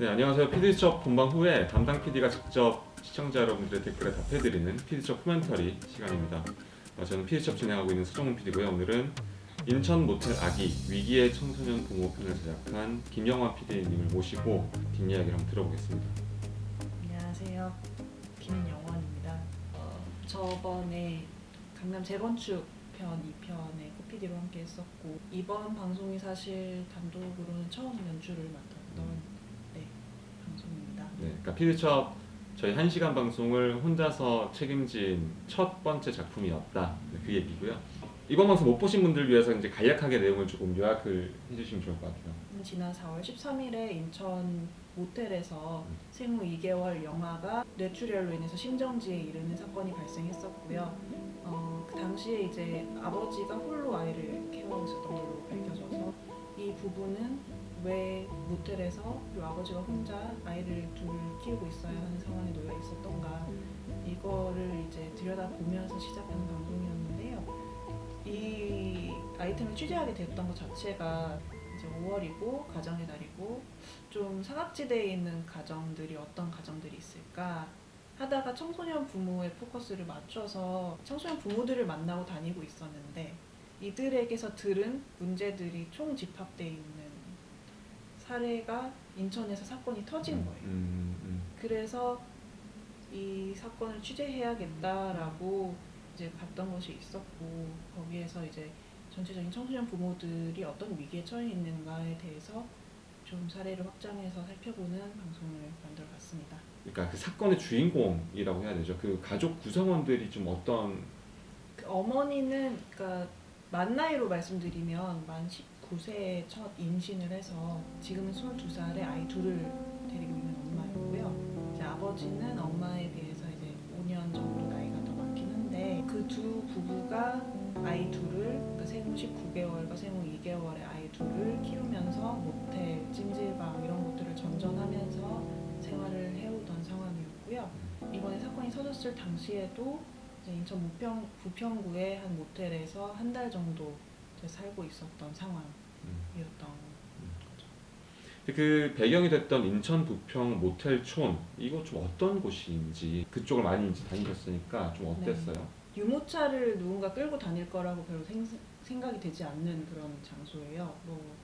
네, 안녕하세요. PD수첩 본방 후에 담당 PD가 직접 시청자 여러분들의 댓글에 답해드리는 PD수첩 코멘터리 시간입니다. 어, 저는 PD수첩 진행하고 있는 서정훈 PD고요. 오늘은 인천 모텔 아기 위기의 청소년 부모 편을 제작한 김영화 PD님을 모시고 뒷이야기를 한번 들어보겠습니다. 안녕하세요. 김영원입니다. 어, 저번에 강남 재건축 편 2편에 코피디로 함께 했었고 이번 방송이 사실 단독으로는 처음 연출을 맡았던. 네, 그러니까 PD수첩 저희 1시간 방송을 혼자서 책임진 첫 번째 작품이었다. 네, 그 얘기고요. 이번 방송 못 보신 분들 위해서 이제 간략하게 내용을 조금 요약을 해주시면 좋을 것 같아요. 지난 4월 13일에 인천 모텔에서 음. 생후 2개월 영아가 뇌출혈로 인해서 심정지에 이르는 사건이 발생했었고요. 어, 그 당시에 이제 아버지가 홀로 아이를 케어하고 있었던 걸로 밝혀져서 이 부부는 왜 모텔에서 그리고 아버지가 혼자 아이를 둘 키우고 있어야 하는 상황에 놓여 있었던가 이거를 이제 들여다보면서 시작하는 방송이었는데요. 이 아이템을 취재하게 됐던 것 자체가 이제 5월이고 가정의 달이고 좀 사각지대에 있는 가정들이 어떤 가정들이 있을까 하다가 청소년 부모의 포커스를 맞춰서 청소년 부모들을 만나고 다니고 있었는데 이들에게서 들은 문제들이 총 집합되어 있는 사례가 인천에서 사건이 터진 거예요. 음, 음, 그래서 이 사건을 취재해야겠다라고 이제 갔던 것이 있었고 거기에서 이제 전체적인 청소년 부모들이 어떤 위기에 처해 있는가에 대해서 좀 사례를 확장해서 살펴보는 방송을 만들어봤습니다. 그러니까 그 사건의 주인공이라고 해야 되죠. 그 가족 구성원들이 좀 어떤 그 어머니는 그러니까 만 나이로 말씀드리면 만 19세에 첫 임신을 해서 지금은 22살에 아이 둘을 데리고 있는 엄마였고요. 이제 아버지는 엄마에 비해서 이제 5년 정도 나이가 더 많긴 한데 그 두 부부가 아이 둘을 그러니까 생후 19개월과 생후 2개월의 아이 둘을 키우면서 모텔, 찜질방 이런 것들을 전전하면서 생활을 해오던 상황이었고요. 이번에 사건이 터졌을 당시에도 인천 부평, 부평구의 한 모텔에서 한 달 정도 살고 있었던 상황 이었던 음. 거죠. 그 배경이 됐던 인천 부평 모텔촌 이거 좀 어떤 곳인지 그쪽을 많이 이제 다니셨으니까 좀 어땠어요? 유모차를 누군가 끌고 다닐 거라고 별로 생, 생각이 되지 않는 그런 장소예요. 뭐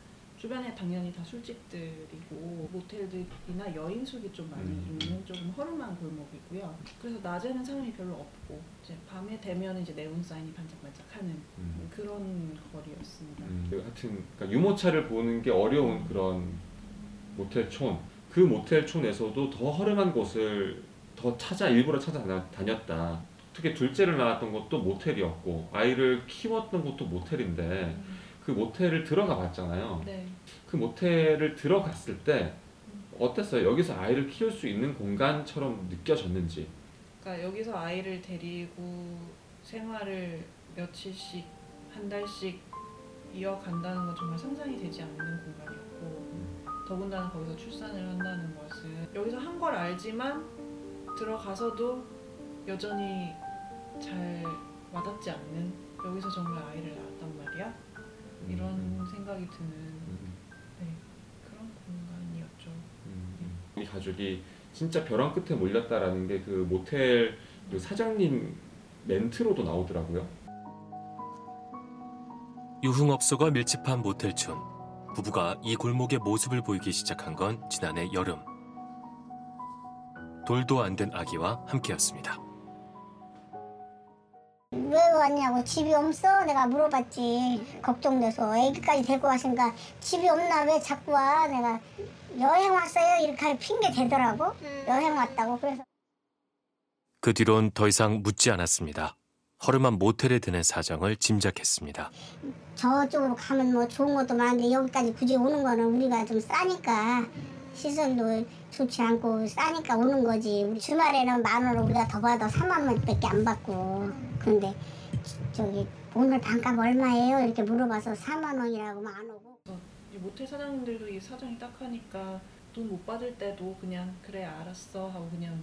주변에 당연히 다 술집들이고 모텔들이나 여인숙이 좀 많이 음. 있는 조금 허름한 골목이고요. 그래서 낮에는 사람이 별로 없고 이제 밤에 되면 이제 네온 사인이 반짝반짝하는 음. 그런 거리였습니다. 음, 그 하여튼 그러니까 유모차를 보는 게 어려운 그런 모텔촌 그 모텔촌에서도 더 허름한 곳을 더 찾아 일부러 찾아다녔다. 특히 둘째를 낳았던 것도 모텔이었고 아이를 키웠던 것도 모텔인데 음. 그 모텔을 들어가 봤잖아요. 네. 그 모텔을 들어갔을 때 어땠어요? 여기서 아이를 키울 수 있는 공간처럼 느껴졌는지. 그러니까 여기서 아이를 데리고 생활을 며칠씩 한 달씩 이어간다는 건 정말 상상이 되지 않는 공간이었고 더군다나 거기서 출산을 한다는 것은 여기서 한 걸 알지만 들어가서도 여전히 잘 와닿지 않는 여기서 정말 아이를 낳았단 말이야 이런 음, 생각이 드는 음, 네, 그런 공간이었죠. 음. 이 가족이 진짜 벼랑 끝에 몰렸다라는 게 그 모텔 그 사장님 멘트로도 나오더라고요. 유흥업소가 밀집한 모텔촌. 부부가 이 골목의 모습을 보이기 시작한 건 지난해 여름. 돌도 안 된 아기와 함께였습니다. 왜 왔냐고 집이 없어? 내가 물어봤지 걱정돼서 애기까지 데리고 왔으니까 집이 없나 왜 자꾸 와? 내가 여행 왔어요 이렇게 할 핑계 대더라고 여행 왔다고 그래서 그 뒤론 더 이상 묻지 않았습니다. 허름한 모텔에 드는 사정을 짐작했습니다. 저쪽으로 가면 뭐 좋은 것도 많은데 여기까지 굳이 오는 거는 우리가 좀 싸니까 시설도 좋지 않고 싸니까 오는 거지 우리 주말에는 만 원을 우리가 더 받아 3만 원밖에 안 받고 그런데 저기 오늘 반값 얼마예요? 이렇게 물어봐서 4만 원이라고 안 오고 이 모텔 사장님들도 이 사정이 딱하니까 돈 못 받을 때도 그냥 그래 알았어 하고 그냥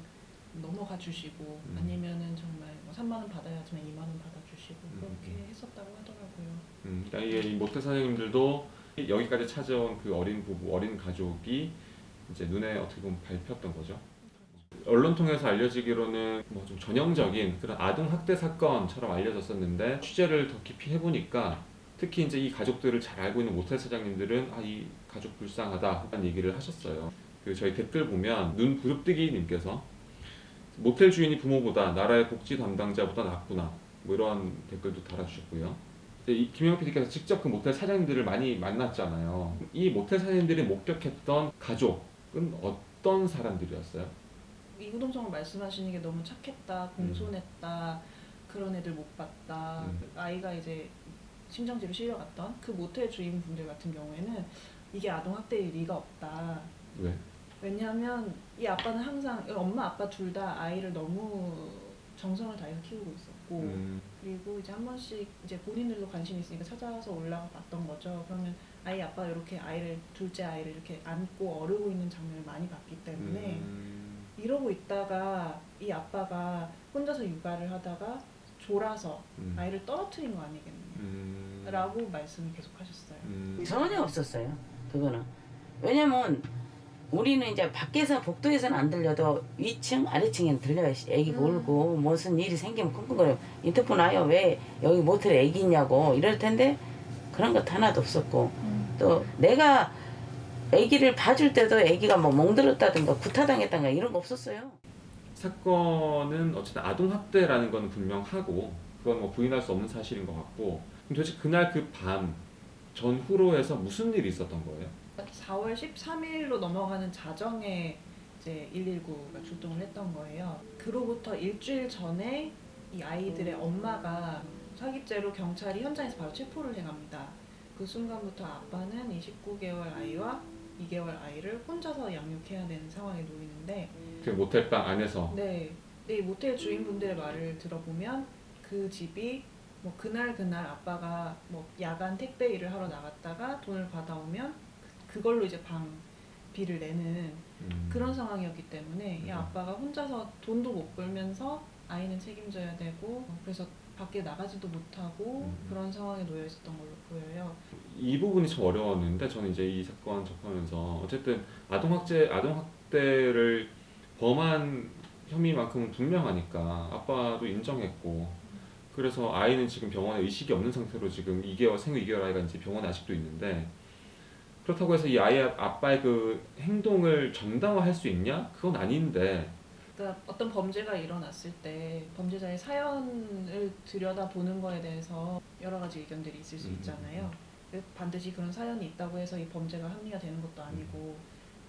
넘어가 주시고 음. 아니면은 정말 뭐 3만 원 받아야지만 2만 원 받아 주시고 그렇게 음. 했었다고 하더라고요. 음, 그러니까 이게 이 모텔 사장님들도 여기까지 찾아온 그 어린 부부, 어린 가족이 이제 눈에 어떻게 보면 밟혔던 거죠. 언론 통해서 알려지기로는 뭐 좀 전형적인 그런 아동 학대 사건처럼 알려졌었는데 취재를 더 깊이 해보니까 특히 이제 이 가족들을 잘 알고 있는 모텔 사장님들은 아 이 가족 불쌍하다 라는 얘기를 하셨어요. 그 저희 댓글 보면 눈 부릅뜨기님께서 모텔 주인이 부모보다 나라의 복지 담당자보다 낫구나 뭐 이런 댓글도 달아주셨고요. 김영 PD께서 직접 그 모텔 사장님들을 많이 만났잖아요. 이 모텔 사장님들이 목격했던 가족은 어떤 사람들이었어요? 이구동성을 말씀하시는 게 너무 착했다, 공손했다, 그런 애들 못 봤다. 음. 그 아이가 이제 심정지로 실려갔던 그 모텔 주인분들 같은 경우에는 이게 아동 학대일 리가 없다. 왜? 왜냐하면 이 아빠는 항상 엄마 아빠 둘 다 아이를 너무 정성을 다해서 키우고 있었고 음, 그리고 이제 한 번씩 이제 본인들도 관심 있으니까 찾아서 올라가 봤던 거죠. 그러면 아이 아빠 이렇게 아이를 둘째 아이를 이렇게 안고 어르고 있는 장면을 많이 봤기 때문에 음, 이러고 있다가 이 아빠가 혼자서 육아를 하다가 졸아서 음, 아이를 떨어뜨린 거 아니겠느냐 음, 라고 말씀을 계속 하셨어요. 음, 전혀 없었어요. 그거는 왜냐면 우리는 이제 밖에서 복도에서는 안 들려도 위층 아래층에는 들려요. 애기가 음. 울고 무슨 일이 생기면 쿵쿵거려. 인터폰 와요. 왜 여기 모텔에 애기 있냐고 이럴 텐데 그런 것 하나도 없었고 또 내가 애기를 봐줄 때도 애기가 뭐 멍들었다든가 구타당했다든가 이런 거 없었어요. 사건은 어쨌든 아동 학대라는 건 분명하고 그건 뭐 부인할 수 없는 사실인 것 같고 그럼 도대체 그날 그 밤 전후로 해서 무슨 일이 있었던 거예요? 4월 13일로 넘어가는 자정에 이제 119가 출동을 했던 거예요. 그로부터 일주일 전에 이 아이들의 엄마가 사기죄로 경찰이 현장에서 바로 체포를 해갑니다. 그 순간부터 아빠는 이 19개월 아이와 2개월 아이를 혼자서 양육해야 되는 상황에 놓이는데 그 모텔방 안에서 네, 이 모텔 주인분들의 말을 들어보면 그 집이 뭐 그날 그날 아빠가 뭐 야간 택배 일을 하러 나갔다가 돈을 받아오면 그- 그걸로 이제 방비를 내는 음, 그런 상황이었기 때문에 이 음. 아빠가 혼자서 돈도 못 벌면서 아이는 책임져야 되고 어, 그래서 밖에 나가지도 못하고 음. 그런 상황에 놓여 있었던 걸로 보여요. 이 부분이 참 어려웠는데 저는 이제 이 사건 접하면서 어쨌든 아동 학대 아동 학대를 범한 혐의만큼은 분명하니까 아빠도 인정했고 그래서 아이는 지금 병원에 의식이 없는 상태로 지금 2개월 생후 2개월 아이가 이제 병원에 아직도 있는데 그렇다고 해서 이 아이의 아빠의 그 행동을 정당화할 수 있냐? 그건 아닌데 그러니까 어떤 범죄가 일어났을 때 범죄자의 사연을 들여다 보는 거에 대해서 여러 가지 의견들이 있을 수 음. 있잖아요. 반드시 그런 사연이 있다고 해서 이 범죄가 합리가 되는 것도 아니고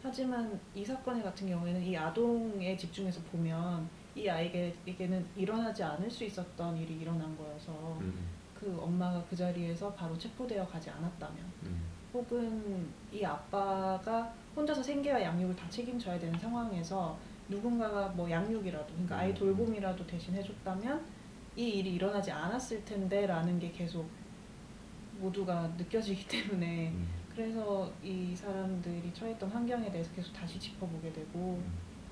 하지만 이 사건 같은 경우에는 이 아동에 집중해서 보면 이 아이에게는 일어나지 않을 수 있었던 일이 일어난 거여서 음, 그 엄마가 그 자리에서 바로 체포되어 가지 않았다면 음, 혹은 이 아빠가 혼자서 생계와 양육을 다 책임져야 되는 상황에서 누군가가 뭐 양육이라도 그러니까 아이 돌봄이라도 대신 해줬다면 이 일이 일어나지 않았을 텐데라는 게 계속 모두가 느껴지기 때문에 음, 그래서 이 사람들이 처했던 환경에 대해서 계속 다시 짚어보게 되고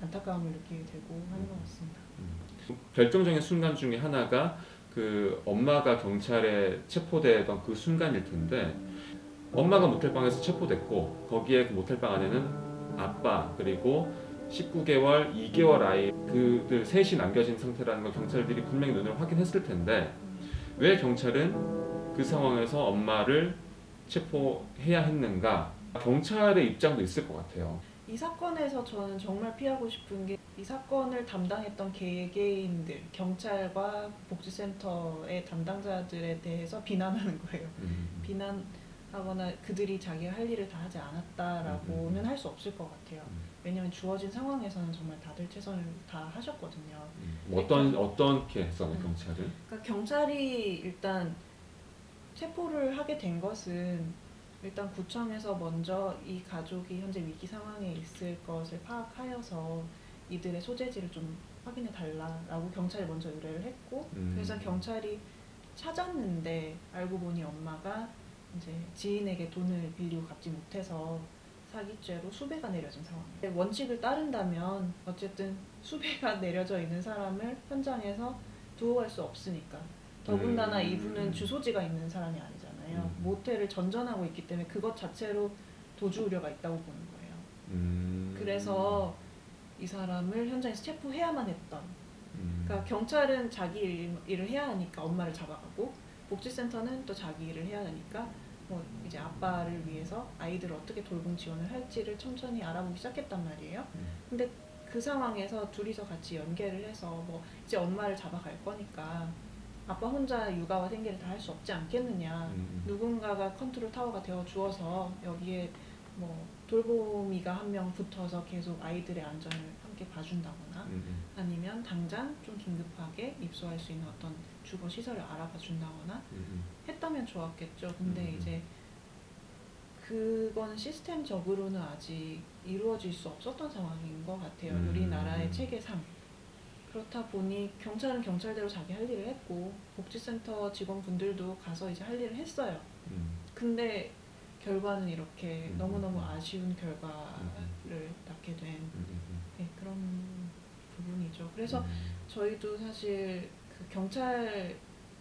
안타까움을 느끼게 되고 하는 것 같습니다. 음. 결정적인 순간 중에 하나가 그 엄마가 경찰에 체포되던 그 순간일 텐데 엄마가 모텔방에서 체포됐고 거기에 그 모텔방 안에는 아빠 그리고 19개월, 2개월 아이 그들 셋이 남겨진 상태라는 걸 경찰들이 분명히 눈으로 확인했을 텐데 왜 경찰은 그 상황에서 엄마를 체포해야 했는가? 경찰의 입장도 있을 것 같아요. 이 사건에서 저는 정말 피하고 싶은 게 이 사건을 담당했던 개개인들, 경찰과 복지센터의 담당자들에 대해서 비난하는 거예요. 음, 비난 하거나 그들이 자기 할 일을 다 하지 않았다라고는 할 수 없을 것 같아요. 음. 왜냐하면 주어진 상황에서는 정말 다들 최선을 다 하셨거든요. 음. 뭐 어떤 어떻게 했어요 음. 경찰은? 그러니까 경찰이 일단 체포를 하게 된 것은 일단 구청에서 먼저 이 가족이 현재 위기 상황에 있을 것을 파악하여서 이들의 소재지를 좀 확인해 달라라고 경찰에 먼저 의뢰를 했고 음. 그래서 경찰이 찾았는데 알고 보니 엄마가 이제 지인에게 돈을 빌리고 갚지 못해서 사기죄로 수배가 내려진 상황이에요. 원칙을 따른다면 어쨌든 수배가 내려져 있는 사람을 현장에서 두고 갈수 없으니까. 더군다나 음. 이분은 주소지가 있는 사람이 아니잖아요. 음. 모텔을 전전하고 있기 때문에 그것 자체로 도주 우려가 있다고 보는 거예요. 음. 그래서 이 사람을 현장에서 체포해야만 했던. 음. 그러니까 경찰은 자기 일, 일을 해야 하니까 엄마를 잡아가고 복지센터는 또 자기 일을 해야 하니까 뭐 이제 아빠를 위해서 아이들을 어떻게 돌봄 지원을 할지를 천천히 알아보기 시작했단 말이에요. 음. 근데 그 상황에서 둘이서 같이 연계를 해서 뭐 이제 엄마를 잡아갈 거니까 아빠 혼자 육아와 생계를 다 할 수 없지 않겠느냐. 음. 누군가가 컨트롤 타워가 되어 주어서 여기에 뭐 돌보미가 한 명 붙어서 계속 아이들의 안전을 함께 봐준다거나 음. 아니면 당장 좀 긴급하게 입소할 수 있는 어떤 주거 시설을 알아봐 준다거나 음. 했다면 좋았겠죠. 근데 음. 이제 그건 시스템적으로는 아직 이루어질 수 없었던 상황인 것 같아요. 음. 우리나라의 체계상. 그렇다 보니 경찰은 경찰대로 자기 할 일을 했고 복지센터 직원분들도 가서 이제 할 일을 했어요. 음. 근데 결과는 이렇게 음. 너무너무 아쉬운 결과를 낳게 된 음. 네, 그런 부분이죠. 그래서 음. 저희도 사실 그 경찰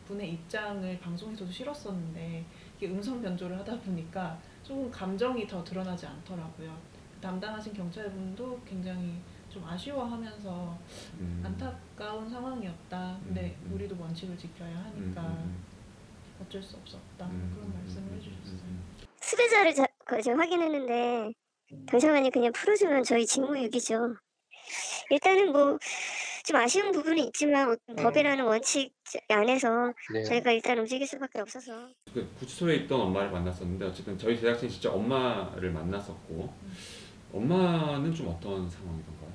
분의 입장을 방송에서도 실었었는데 이게 음성 변조를 하다 보니까 조금 감정이 더 드러나지 않더라고요. 담당하신 경찰분도 굉장히 좀 아쉬워하면서 음. 안타까운 상황이었다. 근데 음, 음. 우리도 원칙을 지켜야 하니까 음. 어쩔 수 없었다. 음. 그런 음. 말씀을 음. 해주셨어요. 음. 수배자를 자, 그 제가 확인했는데 경찰관이 그냥 풀어주면 저희 직무유기죠. 일단은 뭐 좀 아쉬운 부분은 있지만 법이라는 원칙 안에서 네. 저희가 일단 움직일 수밖에 없어서 그 구치소에 있던 엄마를 만났었는데 어쨌든 저희 제작진 진짜 엄마를 만났었고 엄마는 좀 어떤 상황이던가요?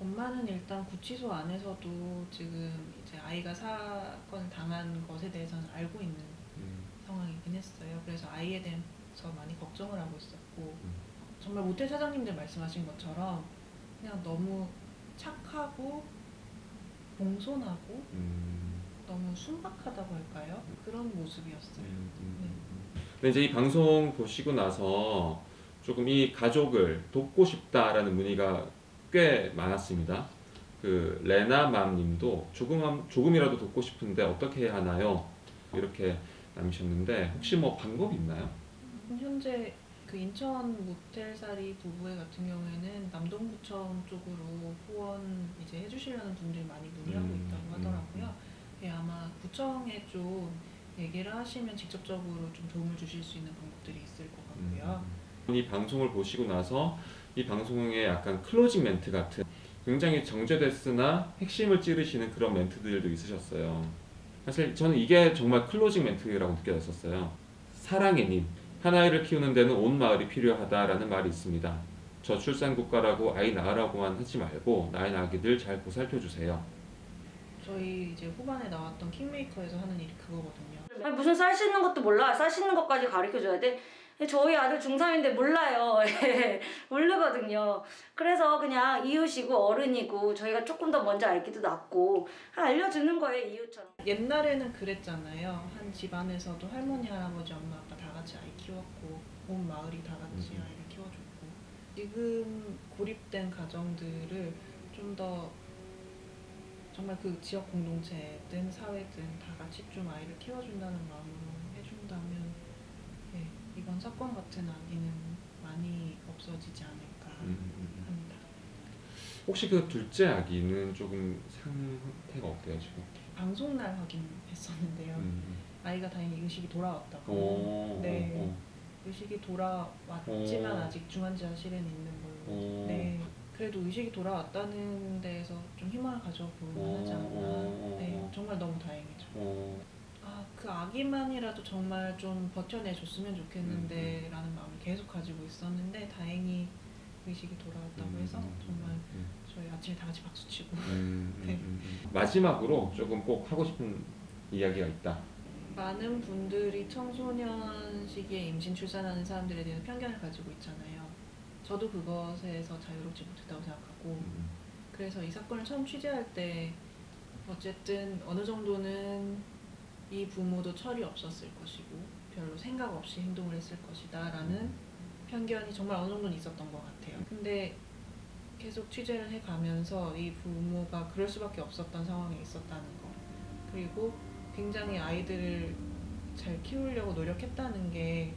엄마는 일단 구치소 안에서도 지금 이제 아이가 사건을 당한 것에 대해서는 알고 있는 음. 상황이긴 했어요. 그래서 아이에 대해서 많이 걱정을 하고 있었고 음. 정말 모텔 사장님들 말씀하신 것처럼 그냥 너무 착하고 봉손하고 음. 너무 순박하다고 할까요? 그런 모습이었어요. 음, 음, 음. 근데 이제 이 방송 보시고 나서 조금 이 가족을 돕고 싶다라는 문의가 꽤 많았습니다. 그 레나맘님도 조금 조금이라도 돕고 싶은데 어떻게 해야 하나요? 이렇게 남기셨는데 혹시 뭐 방법이 있나요? 현재 그 인천 모텔살이 부부의 같은 경우에는 남동구청 쪽으로 후원 이제 해주시려는 분들이 많이 문의하고 음, 있다고 음, 하더라고요. 예, 아마 구청에 좀 얘기를 하시면 직접적으로 좀 도움을 주실 수 있는 방법들이 있을 것 같고요. 음. 이 방송을 보시고 나서 이 방송의 약간 클로징 멘트 같은 굉장히 정제됐으나 핵심을 찌르시는 그런 멘트들도 있으셨어요. 사실 저는 이게 정말 closing 멘트라고 느껴졌었어요. 사랑해님, 한 아이를 키우는 데는 온 마을이 필요하다라는 말이 있습니다. 저출산 국가라고 아이 낳으라고만 하지 말고 나의 아기들 잘 보살펴 주세요. 저희 이제 후반에 나왔던 킹메이커에서 하는 일이 그거거든요. 아니, 무슨 쌀 씻는 것도 몰라. 쌀 씻는 것까지 가르쳐 줘야 돼. 저희 아들 중3인데 몰라요. 모르거든요. 그래서 그냥 이웃이고 어른이고 저희가 조금 더 먼저 아기도 낳고 알려주는 거예요, 이웃처럼. 옛날에는 그랬잖아요. 한 집안에서도 할머니, 할아버지, 엄마, 아빠 다 같이 아이 키웠고 온 마을이 다 같이 음. 아이를 키워줬고 지금 고립된 가정들을 좀 더 정말 그 지역 공동체든 사회든 다 같이 좀 아이를 키워준다는 마음으로 해준다면 네, 이번 사건 같은 아기는 많이 없어지지 않을까 음. 합니다. 혹시 그 둘째 아기는 조금 상태가 어때요 지금? 방송 날 확인했었는데요. 음. 아이가 다행히 의식이 돌아왔다고. 오, 네. 오, 오. 의식이 돌아왔지만 오. 아직 중환자실에 있는 걸로. 오. 네. 그래도 의식이 돌아왔다는 데에서 좀 희망을 가져볼 만하지 않나. 오. 네. 정말 너무 다행이죠. 어, 아, 그 아기만이라도 정말 좀 버텨내줬으면 좋겠는데 음. 라는 마음을 계속 가지고 있었는데 다행히 의식이 돌아왔다고 해서 음, 정말 음, 저희 아침에 다 같이 박수 치고 음, 음, 네. 음, 음. 마지막으로 조금 꼭 하고 싶은 이야기가 있다. 많은 분들이 청소년 시기에 임신 출산하는 사람들에 대한 편견을 가지고 있잖아요. 저도 그것에서 자유롭지 못했다고 생각하고 음, 그래서 이 사건을 처음 취재할 때 어쨌든 어느 정도는 이 부모도 철이 없었을 것이고 별로 생각 없이 행동을 했을 것이다라는 편견이 정말 어느 정도는 있었던 것 같아요. 근데 계속 취재를 해가면서 이 부모가 그럴 수밖에 없었던 상황에 있었다는 거 그리고 굉장히 아이들을 잘 키우려고 노력했다는 게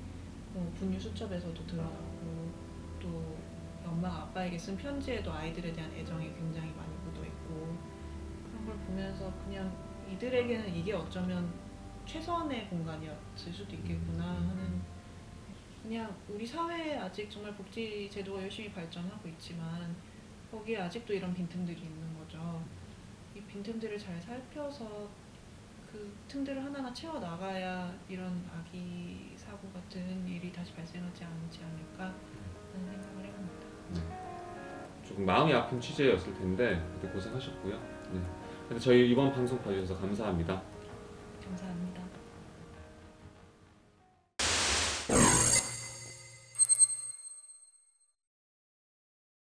어, 분유 수첩에서도 드러나고 또 엄마가 아빠에게 쓴 편지에도 아이들에 대한 애정이 굉장히 많이 묻어 있고 그런 걸 보면서 그냥 이들에게는 이게 어쩌면 최선의 공간이었을 수도 있겠구나 하는 그냥 우리 사회에 아직 정말 복지 제도가 열심히 발전하고 있지만 거기에 아직도 이런 빈틈들이 있는 거죠. 이 빈틈들을 잘 살펴서 그 틈들을 하나하나 채워 나가야 이런 아기 사고 같은 일이 다시 발생하지 않지 않을까 하는 생각을 해봅니다. 조금 마음이 아픈 취재였을 텐데 그때 고생하셨고요. 네. 근데 저희 이번 방송 봐주셔서 감사합니다. 감사합니다.